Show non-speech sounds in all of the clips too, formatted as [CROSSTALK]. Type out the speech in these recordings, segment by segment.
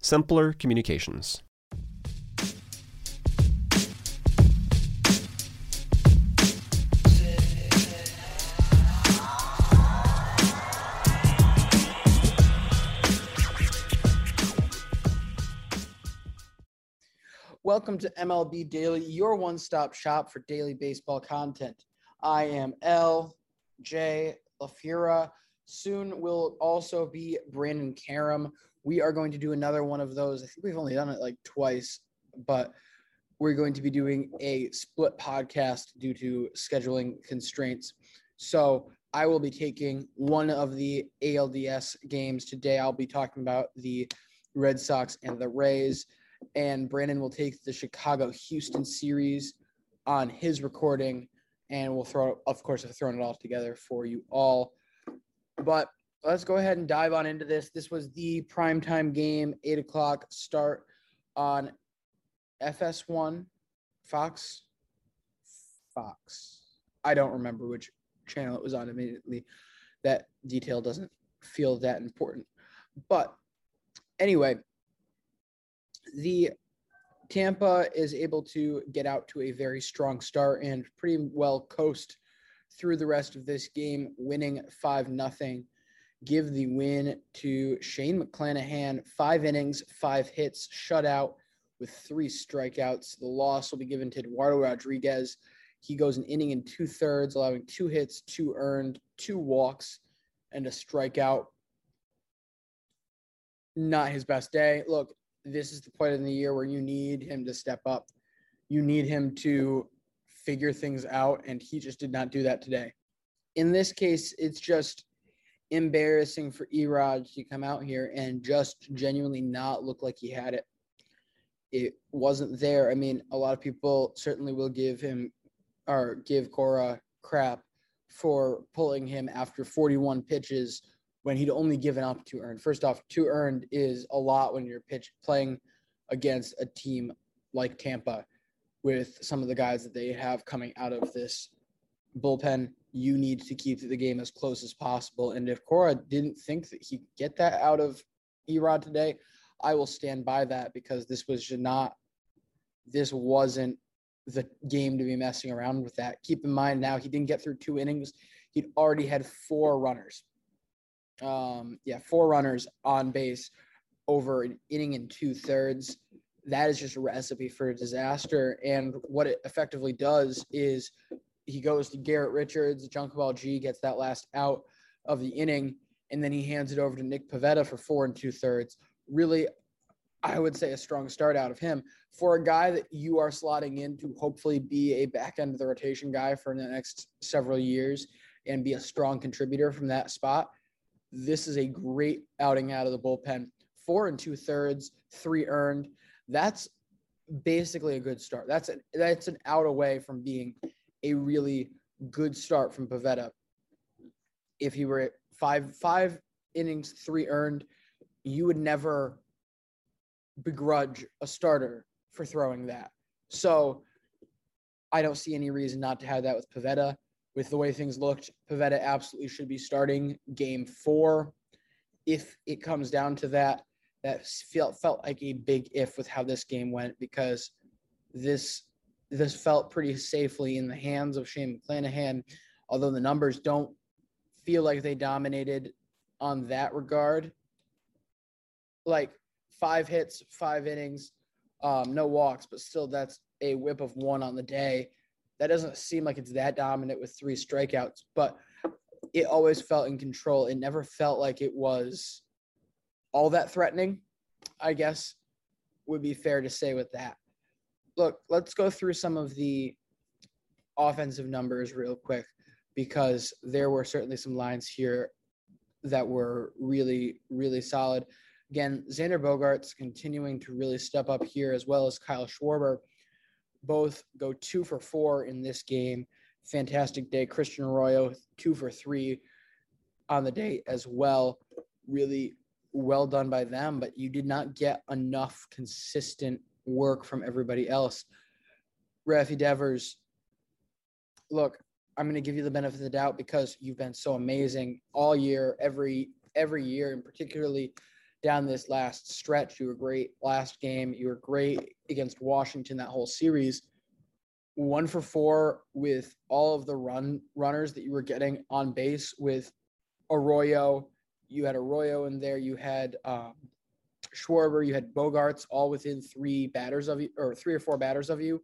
simpler communications. Welcome to MLB Daily, your one stop shop for daily baseball content. I am L. J. LaFura. Soon will also be Brandon Karam. We are going to do another one of those. I think we've only done it like twice, but we're going to be doing a split podcast due to scheduling constraints. So I will be taking one of the ALDS games today. I'll be talking about the Red Sox and the Rays and Brandon will take the Chicago Houston series on his recording, and we'll throw, of course, I've thrown it all together for you all. But let's go ahead and dive on into this. This was the primetime game, eight o'clock start on FS1, Fox, Fox. I don't remember which channel it was on immediately. That detail doesn't feel that important. But anyway, the Tampa is able to get out to a very strong start and pretty well coast through the rest of this game, winning 5 nothing. Give the win to Shane McClanahan, five innings, five hits, shutout with three strikeouts. The loss will be given to Eduardo Rodriguez. He goes an inning and two thirds, allowing two hits, two earned, two walks, and a strikeout. Not his best day. Look, this is the point in the year where you need him to step up. You need him to figure things out, and he just did not do that today. In this case, it's just embarrassing for Erod to come out here and just genuinely not look like he had it. It wasn't there. I mean, a lot of people certainly will give him or give Cora crap for pulling him after 41 pitches when he'd only given up two earned. First off, two earned is a lot when you're pitch playing against a team like Tampa with some of the guys that they have coming out of this bullpen. You need to keep the game as close as possible. And if Cora didn't think that he could get that out of Erod today, I will stand by that because this was not, this wasn't the game to be messing around with that. Keep in mind now, he didn't get through two innings. He'd already had four runners um, yeah, four runners on base over an inning and two thirds. That is just a recipe for disaster. And what it effectively does is he goes to Garrett Richards, Giancarlo G gets that last out of the inning, and then he hands it over to Nick Pivetta for four and two thirds. Really I would say a strong start out of him for a guy that you are slotting in to hopefully be a back end of the rotation guy for the next several years and be a strong contributor from that spot. This is a great outing out of the bullpen. Four and two thirds, three earned. That's basically a good start. That's an that's an out away from being a really good start from Pivetta. If he were at five five innings, three earned, you would never begrudge a starter for throwing that. So I don't see any reason not to have that with Pivetta. With the way things looked, Pivetta absolutely should be starting game four. If it comes down to that, that felt felt like a big if with how this game went because this this felt pretty safely in the hands of Shane McClanahan, although the numbers don't feel like they dominated on that regard. Like five hits, five innings, um, no walks, but still that's a whip of one on the day. That doesn't seem like it's that dominant with three strikeouts, but it always felt in control. It never felt like it was all that threatening, I guess would be fair to say with that. Look, let's go through some of the offensive numbers real quick because there were certainly some lines here that were really, really solid. Again, Xander Bogaerts continuing to really step up here, as well as Kyle Schwarber. Both go two for four in this game. Fantastic day. Christian Arroyo, two for three on the day as well. Really well done by them, but you did not get enough consistent work from everybody else. Rafi Devers, look, I'm going to give you the benefit of the doubt because you've been so amazing all year, every every year, and particularly down this last stretch. You were great last game. You were great against Washington that whole series. One for four with all of the run runners that you were getting on base with Arroyo. You had Arroyo in there. You had um, Schwarber. You had Bogaerts all within three batters of you, or three or four batters of you.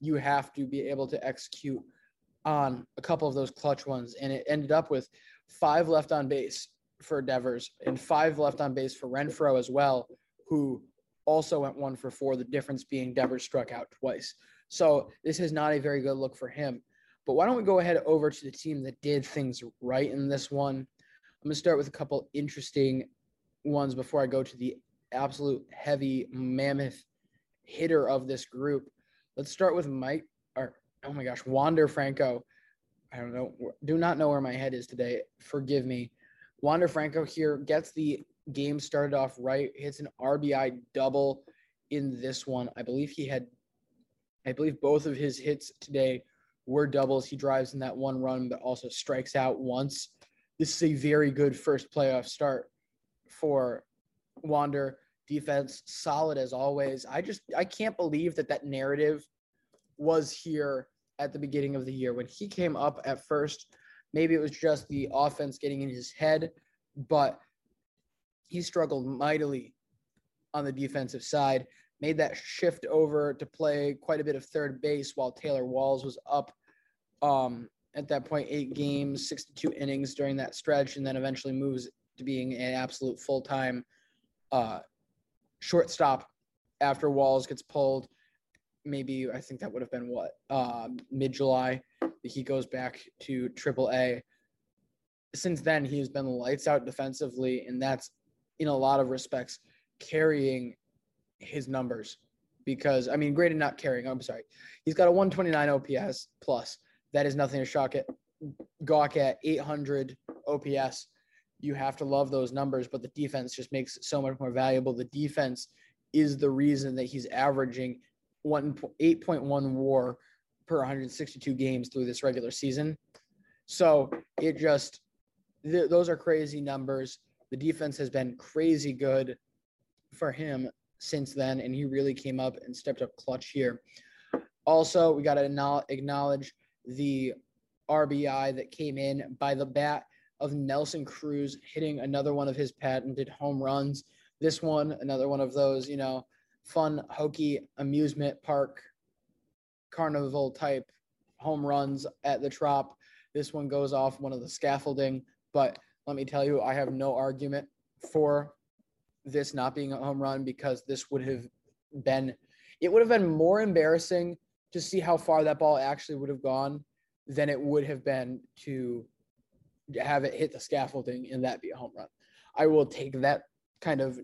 You have to be able to execute on a couple of those clutch ones, and it ended up with five left on base for Devers and five left on base for Renfroe as well, who also went one for four. The difference being Devers struck out twice. So this is not a very good look for him. But why don't we go ahead over to the team that did things right in this one? I'm going to start with a couple interesting ones before I go to the absolute heavy mammoth hitter of this group. Let's start with Mike, or oh my gosh, Wander Franco. I don't know, do not know where my head is today. Forgive me. Wander Franco here gets the game started off right, hits an RBI double in this one. I believe he had, I believe both of his hits today were doubles. He drives in that one run, but also strikes out once. This is a very good first playoff start for Wander. Defense solid as always. I just I can't believe that that narrative was here at the beginning of the year when he came up at first Maybe it was just the offense getting in his head, but he struggled mightily on the defensive side. Made that shift over to play quite a bit of third base while Taylor Walls was up um, at that point, eight games, 62 innings during that stretch, and then eventually moves to being an absolute full time uh, shortstop after Walls gets pulled. Maybe I think that would have been what uh, mid July he goes back to Triple A. Since then, he has been lights out defensively, and that's in a lot of respects carrying his numbers. Because I mean, great and not carrying. I'm sorry, he's got a 129 OPS plus. That is nothing to shock at gawk at 800 OPS. You have to love those numbers, but the defense just makes it so much more valuable. The defense is the reason that he's averaging one 8.1 WAR per 162 games through this regular season. So it just, th- those are crazy numbers. The defense has been crazy good for him since then, and he really came up and stepped up clutch here. Also, we got to acknowledge the RBI that came in by the bat of Nelson Cruz hitting another one of his patented home runs. This one, another one of those, you know, fun, hokey amusement park carnival type home runs at the Trop. This one goes off one of the scaffolding, but let me tell you, I have no argument for this not being a home run because this would have been it would have been more embarrassing to see how far that ball actually would have gone than it would have been to have it hit the scaffolding and that be a home run. I will take that kind of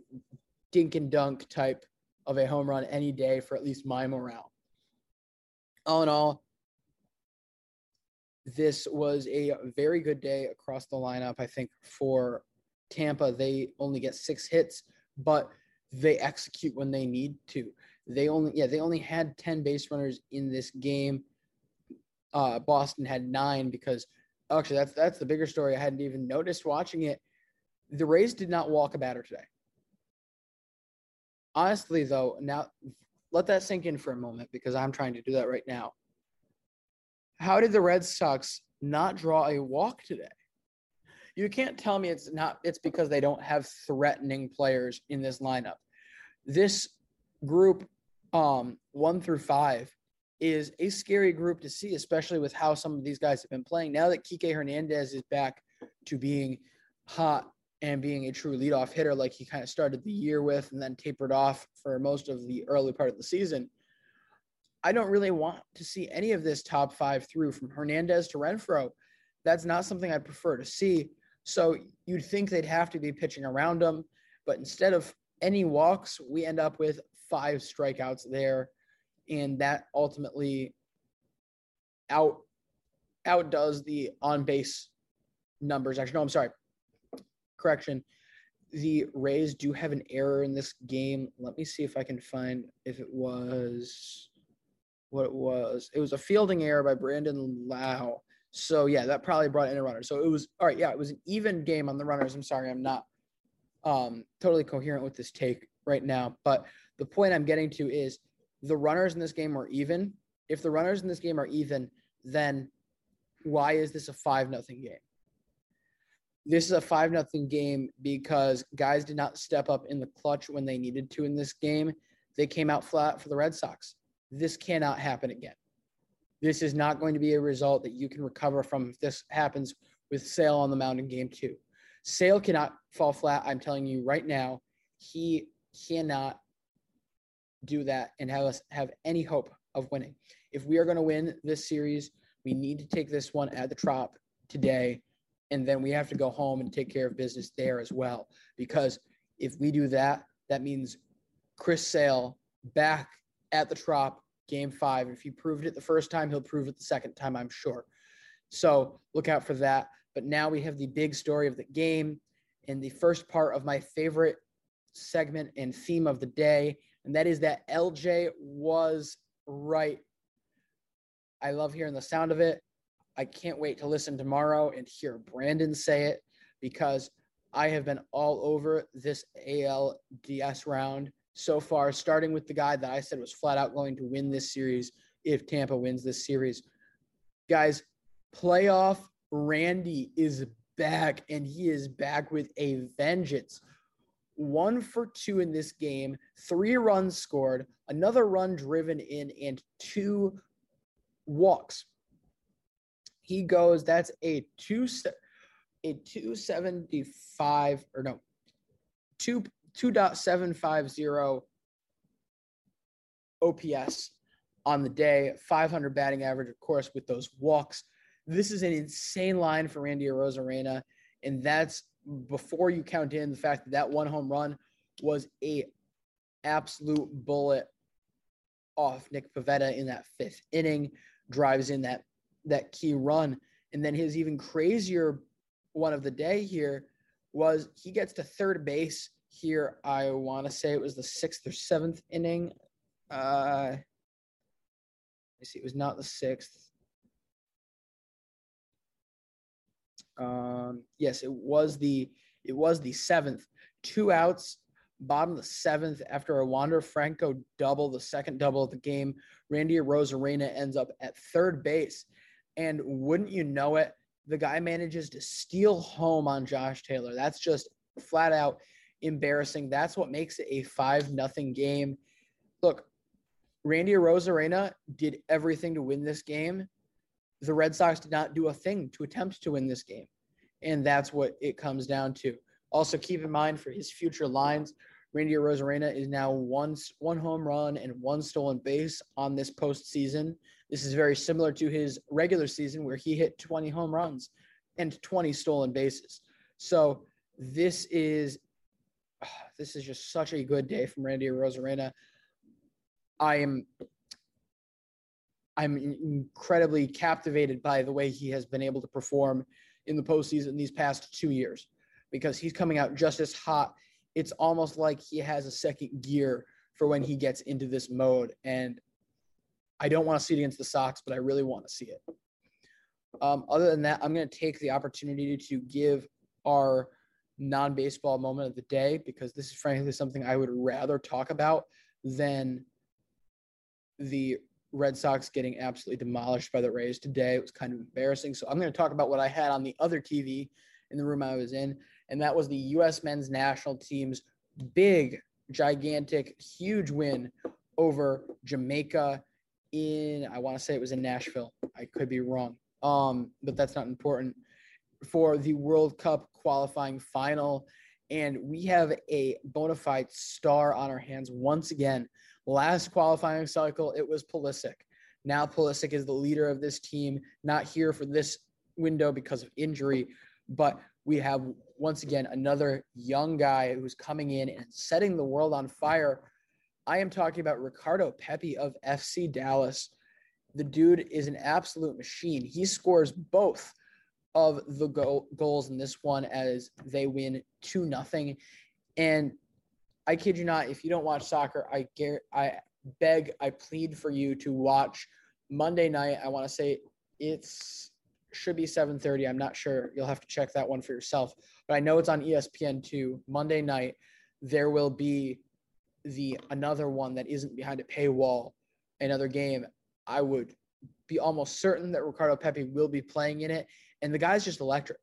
dink and dunk type of a home run any day for at least my morale. All in all, this was a very good day across the lineup. I think for Tampa, they only get six hits, but they execute when they need to. They only, yeah, they only had 10 base runners in this game. Uh, Boston had nine because actually that's that's the bigger story. I hadn't even noticed watching it. The Rays did not walk a batter today. Honestly, though, now let that sink in for a moment because I'm trying to do that right now. How did the Red Sox not draw a walk today? You can't tell me it's not it's because they don't have threatening players in this lineup. This group um 1 through 5 is a scary group to see especially with how some of these guys have been playing. Now that Kike Hernandez is back to being hot and being a true leadoff hitter like he kind of started the year with and then tapered off for most of the early part of the season. I don't really want to see any of this top five through from Hernandez to Renfroe. That's not something I prefer to see. So you'd think they'd have to be pitching around them, but instead of any walks, we end up with five strikeouts there, and that ultimately out outdoes the on base numbers. Actually, no, I'm sorry. Correction. The Rays do have an error in this game. Let me see if I can find if it was what it was. It was a fielding error by Brandon Lowe. So yeah, that probably brought in a runner. So it was all right. Yeah, it was an even game on the runners. I'm sorry, I'm not um, totally coherent with this take right now. But the point I'm getting to is the runners in this game are even. If the runners in this game are even, then why is this a five nothing game? This is a five nothing game because guys did not step up in the clutch when they needed to in this game. They came out flat for the Red Sox. This cannot happen again. This is not going to be a result that you can recover from if this happens with Sale on the mound in game two. Sale cannot fall flat. I'm telling you right now, he cannot do that and have us have any hope of winning. If we are going to win this series, we need to take this one at the Trop today, and then we have to go home and take care of business there as well. Because if we do that, that means Chris Sale back at the Trop game five. If he proved it the first time, he'll prove it the second time, I'm sure. So look out for that. But now we have the big story of the game and the first part of my favorite segment and theme of the day, and that is that LJ was right. I love hearing the sound of it. I can't wait to listen tomorrow and hear Brandon say it because I have been all over this ALDS round so far, starting with the guy that I said was flat out going to win this series if Tampa wins this series. Guys, playoff Randy is back, and he is back with a vengeance. One for two in this game, three runs scored, another run driven in, and two walks. He goes, that's a two a 275 or no, two 2.750 OPS on the day, 500 batting average, of course, with those walks. This is an insane line for Randy Arozarena, and that's before you count in the fact that that one home run was a absolute bullet off Nick Pivetta in that fifth inning, drives in that that key run, and then his even crazier one of the day here was he gets to third base here. I want to say it was the sixth or seventh inning. Uh, I see it was not the sixth. Um, yes, it was the it was the seventh. Two outs, bottom of the seventh after a Wander Franco double, the second double of the game. Randy Arozarena ends up at third base, and wouldn't you know it, the guy manages to steal home on Josh Taylor. That's just flat out embarrassing. That's what makes it a five nothing game. Look, Randy Arozarena did everything to win this game. The Red Sox did not do a thing to attempt to win this game. And that's what it comes down to. Also, keep in mind for his future lines, Randy Arozarena is now one one home run and one stolen base on this postseason. This is very similar to his regular season where he hit 20 home runs and 20 stolen bases. So this is [SIGHS] this is just such a good day from Randy Arozarena. I am I'm incredibly captivated by the way he has been able to perform in the postseason these past two years because he's coming out just as hot. It's almost like he has a second gear for when he gets into this mode. And I don't want to see it against the Sox, but I really want to see it. Um, other than that, I'm going to take the opportunity to give our non baseball moment of the day because this is frankly something I would rather talk about than the Red Sox getting absolutely demolished by the Rays today. It was kind of embarrassing. So I'm going to talk about what I had on the other TV in the room I was in, and that was the U.S. men's national team's big, gigantic, huge win over Jamaica in, I want to say it was in Nashville. I could be wrong, um, but that's not important. For the World Cup qualifying final. And we have a bona fide star on our hands once again. Last qualifying cycle, it was Pulisic. Now Pulisic is the leader of this team, not here for this window because of injury, but we have once again another young guy who's coming in and setting the world on fire. I am talking about Ricardo Pepi of FC Dallas. The dude is an absolute machine. He scores both of the go- goals in this one as they win 2 nothing. And I kid you not, if you don't watch soccer, I gar- I beg, I plead for you to watch Monday night. I want to say it's should be 7:30. I'm not sure. You'll have to check that one for yourself. But I know it's on ESPN2 Monday night. There will be the another one that isn't behind a paywall, another game. I would be almost certain that Ricardo Pepi will be playing in it, and the guy's just electric.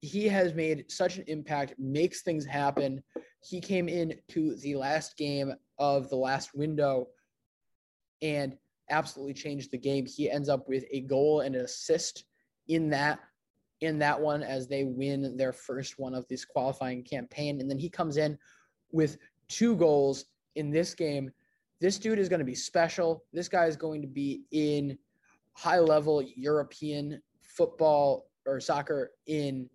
He has made such an impact, makes things happen he came in to the last game of the last window and absolutely changed the game. He ends up with a goal and an assist in that in that one as they win their first one of this qualifying campaign and then he comes in with two goals in this game. This dude is going to be special. This guy is going to be in high level European football or soccer in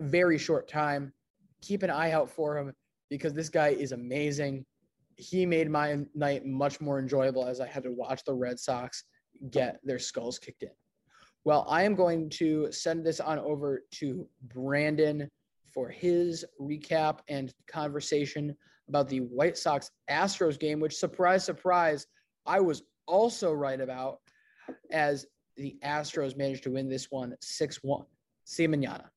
very short time keep an eye out for him because this guy is amazing. He made my night much more enjoyable as I had to watch the Red Sox get their skulls kicked in. Well, I am going to send this on over to Brandon for his recap and conversation about the White Sox Astros game, which, surprise, surprise, I was also right about as the Astros managed to win this one 6 1. See you manana.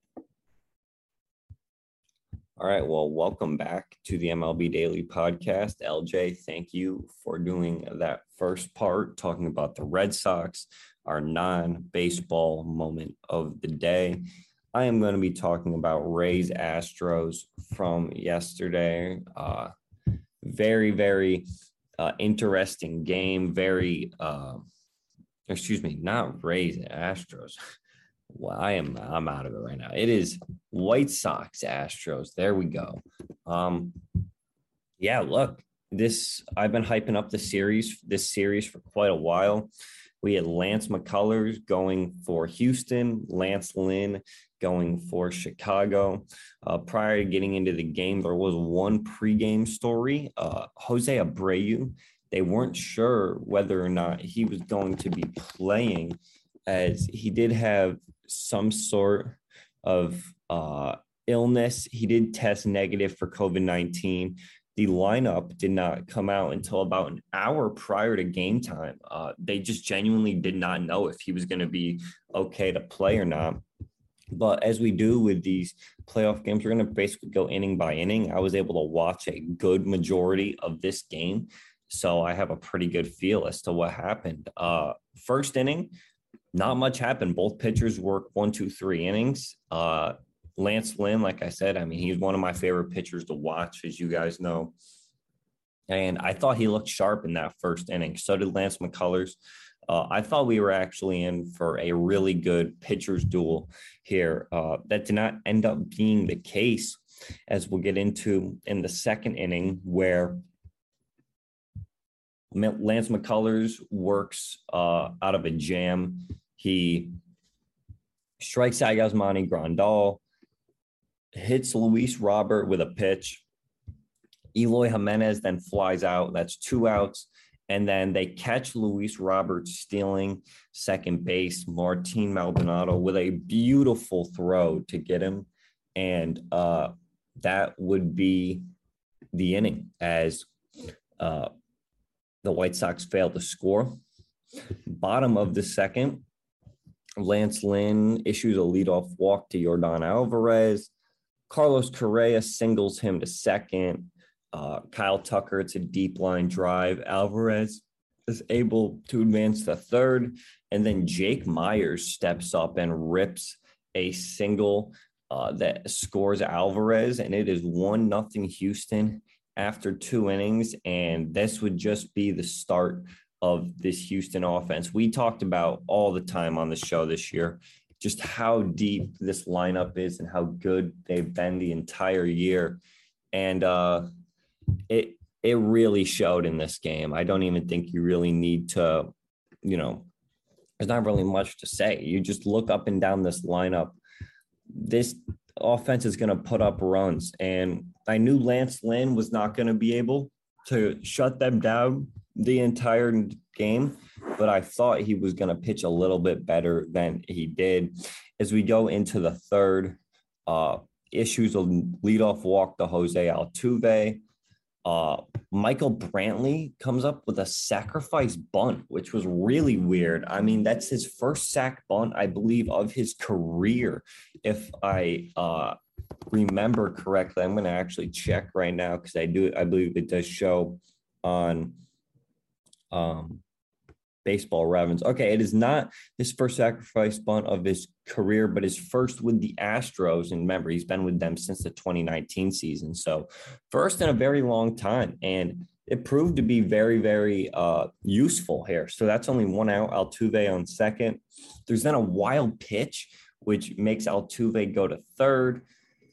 All right. Well, welcome back to the MLB Daily Podcast. LJ, thank you for doing that first part, talking about the Red Sox, our non baseball moment of the day. I am going to be talking about Rays Astros from yesterday. Uh, very, very uh, interesting game. Very, uh, excuse me, not Rays Astros. Well, I am I'm out of it right now. It is White Sox Astros. There we go. Um yeah, look, this I've been hyping up the series this series for quite a while. We had Lance McCullers going for Houston, Lance Lynn going for Chicago. Uh, prior to getting into the game, there was one pregame story. Uh, Jose Abreu, they weren't sure whether or not he was going to be playing, as he did have some sort of uh, illness. He did test negative for COVID 19. The lineup did not come out until about an hour prior to game time. Uh, they just genuinely did not know if he was going to be okay to play or not. But as we do with these playoff games, we're going to basically go inning by inning. I was able to watch a good majority of this game. So I have a pretty good feel as to what happened. Uh, first inning, not much happened. Both pitchers worked one, two, three innings. Uh, Lance Lynn, like I said, I mean, he's one of my favorite pitchers to watch, as you guys know. And I thought he looked sharp in that first inning. So did Lance McCullers. Uh, I thought we were actually in for a really good pitcher's duel here. Uh, that did not end up being the case. as we'll get into in the second inning, where Lance McCullers works uh, out of a jam. He strikes out Yasmani Grandal, hits Luis Robert with a pitch. Eloy Jimenez then flies out. That's two outs. And then they catch Luis Robert stealing second base, Martin Maldonado with a beautiful throw to get him. And uh, that would be the inning as uh, the White Sox failed to score. Bottom of the second, Lance Lynn issues a leadoff walk to Yordan Alvarez. Carlos Correa singles him to second. Uh, Kyle Tucker, it's a deep line drive. Alvarez is able to advance to third. And then Jake Meyers steps up and rips a single uh, that scores Alvarez. And it is 1 nothing Houston after two innings. And this would just be the start of this Houston offense. We talked about all the time on the show this year just how deep this lineup is and how good they've been the entire year. And uh, it it really showed in this game. I don't even think you really need to, you know, there's not really much to say. You just look up and down this lineup. This offense is going to put up runs. And I knew Lance Lynn was not going to be able to shut them down the entire game, but I thought he was going to pitch a little bit better than he did. As we go into the third, uh, issues a leadoff walk to Jose Altuve. Uh, Michael Brantley comes up with a sacrifice bunt, which was really weird. I mean, that's his first sac bunt, I believe, of his career. If I uh, remember correctly, I'm going to actually check right now because I do. I believe it does show on um, baseball reference. Okay, it is not his first sacrifice bunt of his career, but his first with the Astros. And remember, he's been with them since the 2019 season. So, first in a very long time. And it proved to be very, very uh, useful here. So, that's only one out. Altuve on second. There's then a wild pitch, which makes Altuve go to third.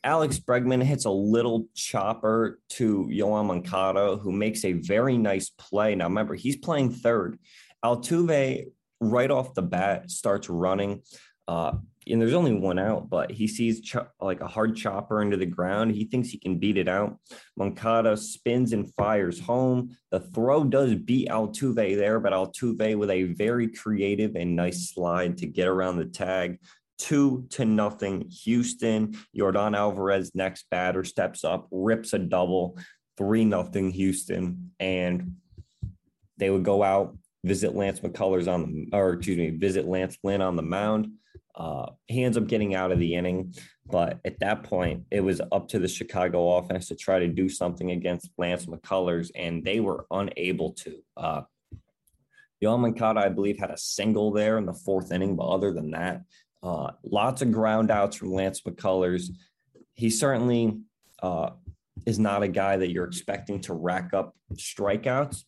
Alex Bregman hits a little chopper to Yoan Moncada, who makes a very nice play. Now, remember, he's playing third. Altuve, right off the bat, starts running. Uh, and there's only one out, but he sees ch- like a hard chopper into the ground. He thinks he can beat it out. Moncada spins and fires home. The throw does beat Altuve there, but Altuve with a very creative and nice slide to get around the tag two to nothing. Houston, Yordan Alvarez, next batter, steps up, rips a double, three nothing Houston, and they would go out, visit Lance McCullers on the, or excuse me, visit Lance Lynn on the mound. Uh, he ends up getting out of the inning, but at that point, it was up to the Chicago offense to try to do something against Lance McCullers, and they were unable to. Uh, Yoan Moncada, I believe, had a single there in the fourth inning, but other than that, uh, lots of ground outs from Lance McCullers. He certainly uh, is not a guy that you're expecting to rack up strikeouts,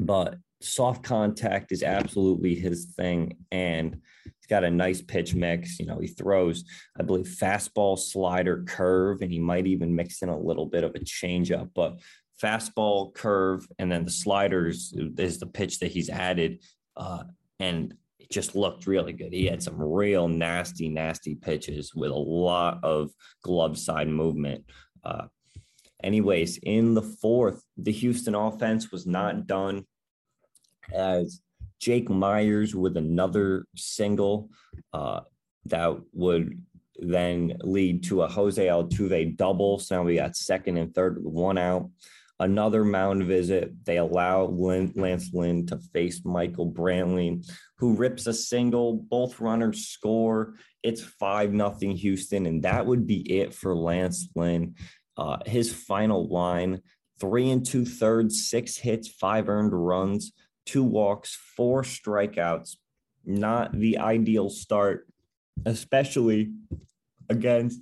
but soft contact is absolutely his thing. And he's got a nice pitch mix. You know, he throws, I believe, fastball, slider, curve, and he might even mix in a little bit of a changeup. But fastball, curve, and then the sliders is the pitch that he's added. Uh, and just looked really good. He had some real nasty, nasty pitches with a lot of glove side movement. Uh, anyways, in the fourth, the Houston offense was not done as Jake Meyers with another single uh, that would then lead to a Jose Altuve double. So now we got second and third with one out another mound visit. They allow Lance Lynn to face Michael Brantley, who rips a single. Both runners score. It's 5 nothing Houston, and that would be it for Lance Lynn. Uh, his final line three and two thirds, six hits, five earned runs, two walks, four strikeouts. Not the ideal start, especially against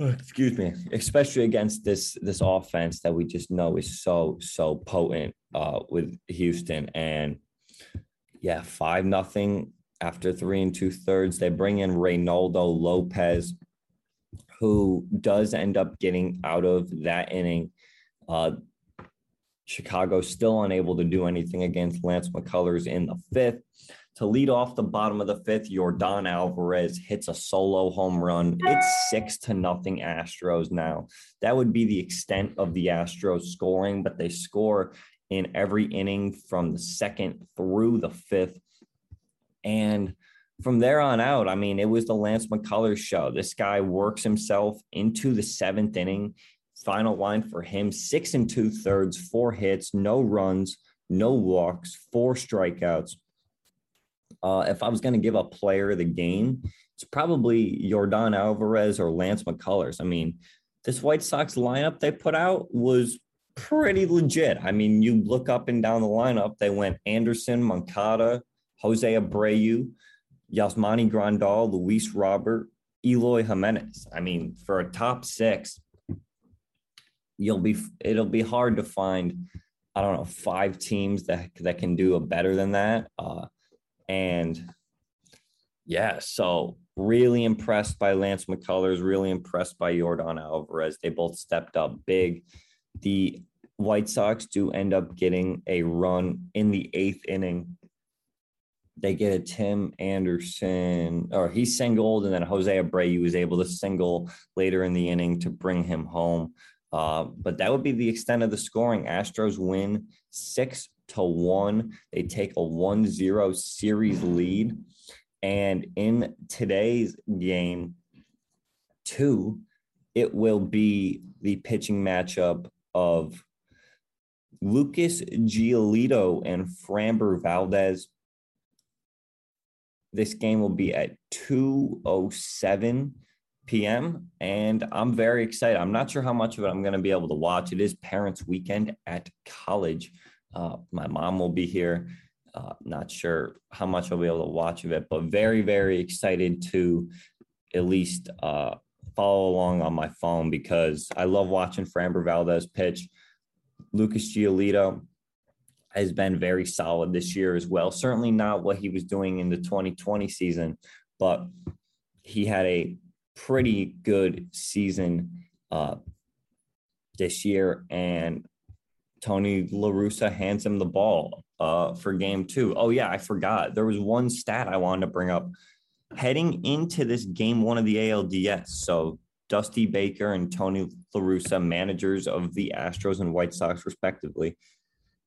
excuse me, especially against this this offense that we just know is so so potent uh, with Houston. And yeah, five nothing after three and two thirds. They bring in Reynaldo Lopez, who does end up getting out of that inning. Uh, Chicago still unable to do anything against Lance McCullers in the fifth. To lead off the bottom of the fifth, Yordan Alvarez hits a solo home run. It's six to nothing Astros now. That would be the extent of the Astros scoring, but they score in every inning from the second through the fifth. And from there on out, I mean, it was the Lance McCullers show. This guy works himself into the seventh inning. Final line for him six and two thirds, four hits, no runs, no walks, four strikeouts. Uh, if I was going to give a player the game, it's probably Yordan Alvarez or Lance McCullers. I mean, this White Sox lineup they put out was pretty legit. I mean, you look up and down the lineup, they went Anderson, Moncada, Jose Abreu, Yasmani Grandal, Luis Robert, Eloy Jimenez. I mean, for a top six, you'll be it'll be hard to find, I don't know, five teams that that can do a better than that. Uh, and yeah, so really impressed by Lance McCullers, really impressed by Yordan Alvarez. They both stepped up big. The White Sox do end up getting a run in the eighth inning. They get a Tim Anderson, or he singled, and then Jose Abreu was able to single later in the inning to bring him home. Uh, but that would be the extent of the scoring. Astros win six to one. They take a 1 0 series lead. And in today's game, two, it will be the pitching matchup of Lucas Giolito and Framber Valdez. This game will be at 207 p.m. and I'm very excited. I'm not sure how much of it I'm going to be able to watch. It is parents' weekend at college. Uh, my mom will be here. Uh, not sure how much I'll be able to watch of it, but very, very excited to at least uh, follow along on my phone because I love watching Framber Valdez pitch. Lucas Giolito has been very solid this year as well. Certainly not what he was doing in the 2020 season, but he had a pretty good season uh, this year. And Tony La Russa hands him the ball uh, for game two. Oh, yeah, I forgot. There was one stat I wanted to bring up. Heading into this game one of the ALDS, so Dusty Baker and Tony La Russa, managers of the Astros and White Sox, respectively,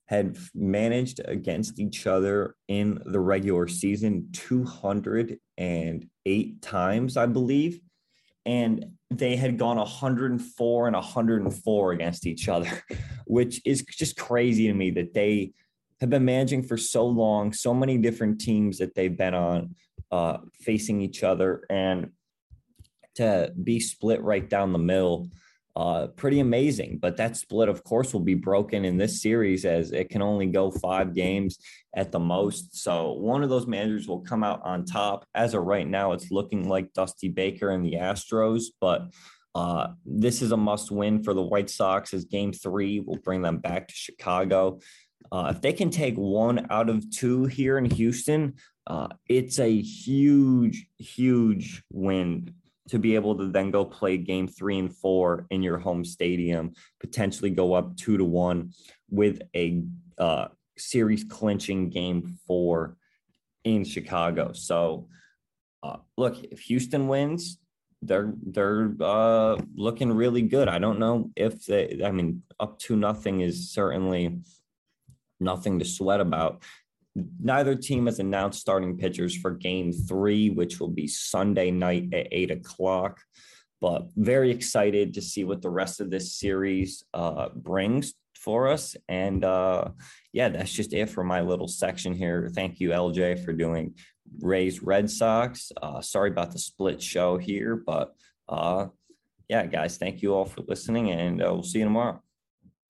had managed against each other in the regular season 208 times, I believe. And they had gone 104 and 104 against each other, [LAUGHS] which is just crazy to me that they have been managing for so long, so many different teams that they've been on uh, facing each other, and to be split right down the middle. Uh, pretty amazing. But that split, of course, will be broken in this series as it can only go five games at the most. So one of those managers will come out on top. As of right now, it's looking like Dusty Baker and the Astros, but uh, this is a must win for the White Sox as game three will bring them back to Chicago. Uh, if they can take one out of two here in Houston, uh, it's a huge, huge win to be able to then go play game three and four in your home stadium, potentially go up two to one with a uh, series clinching game four in Chicago. So, uh, look, if Houston wins, they're they're uh, looking really good. I don't know if they. I mean, up to nothing is certainly nothing to sweat about. Neither team has announced starting pitchers for game three, which will be Sunday night at eight o'clock. But very excited to see what the rest of this series uh, brings for us. And uh, yeah, that's just it for my little section here. Thank you, LJ, for doing Rays Red Sox. Uh, sorry about the split show here, but uh, yeah, guys, thank you all for listening, and uh, we'll see you tomorrow.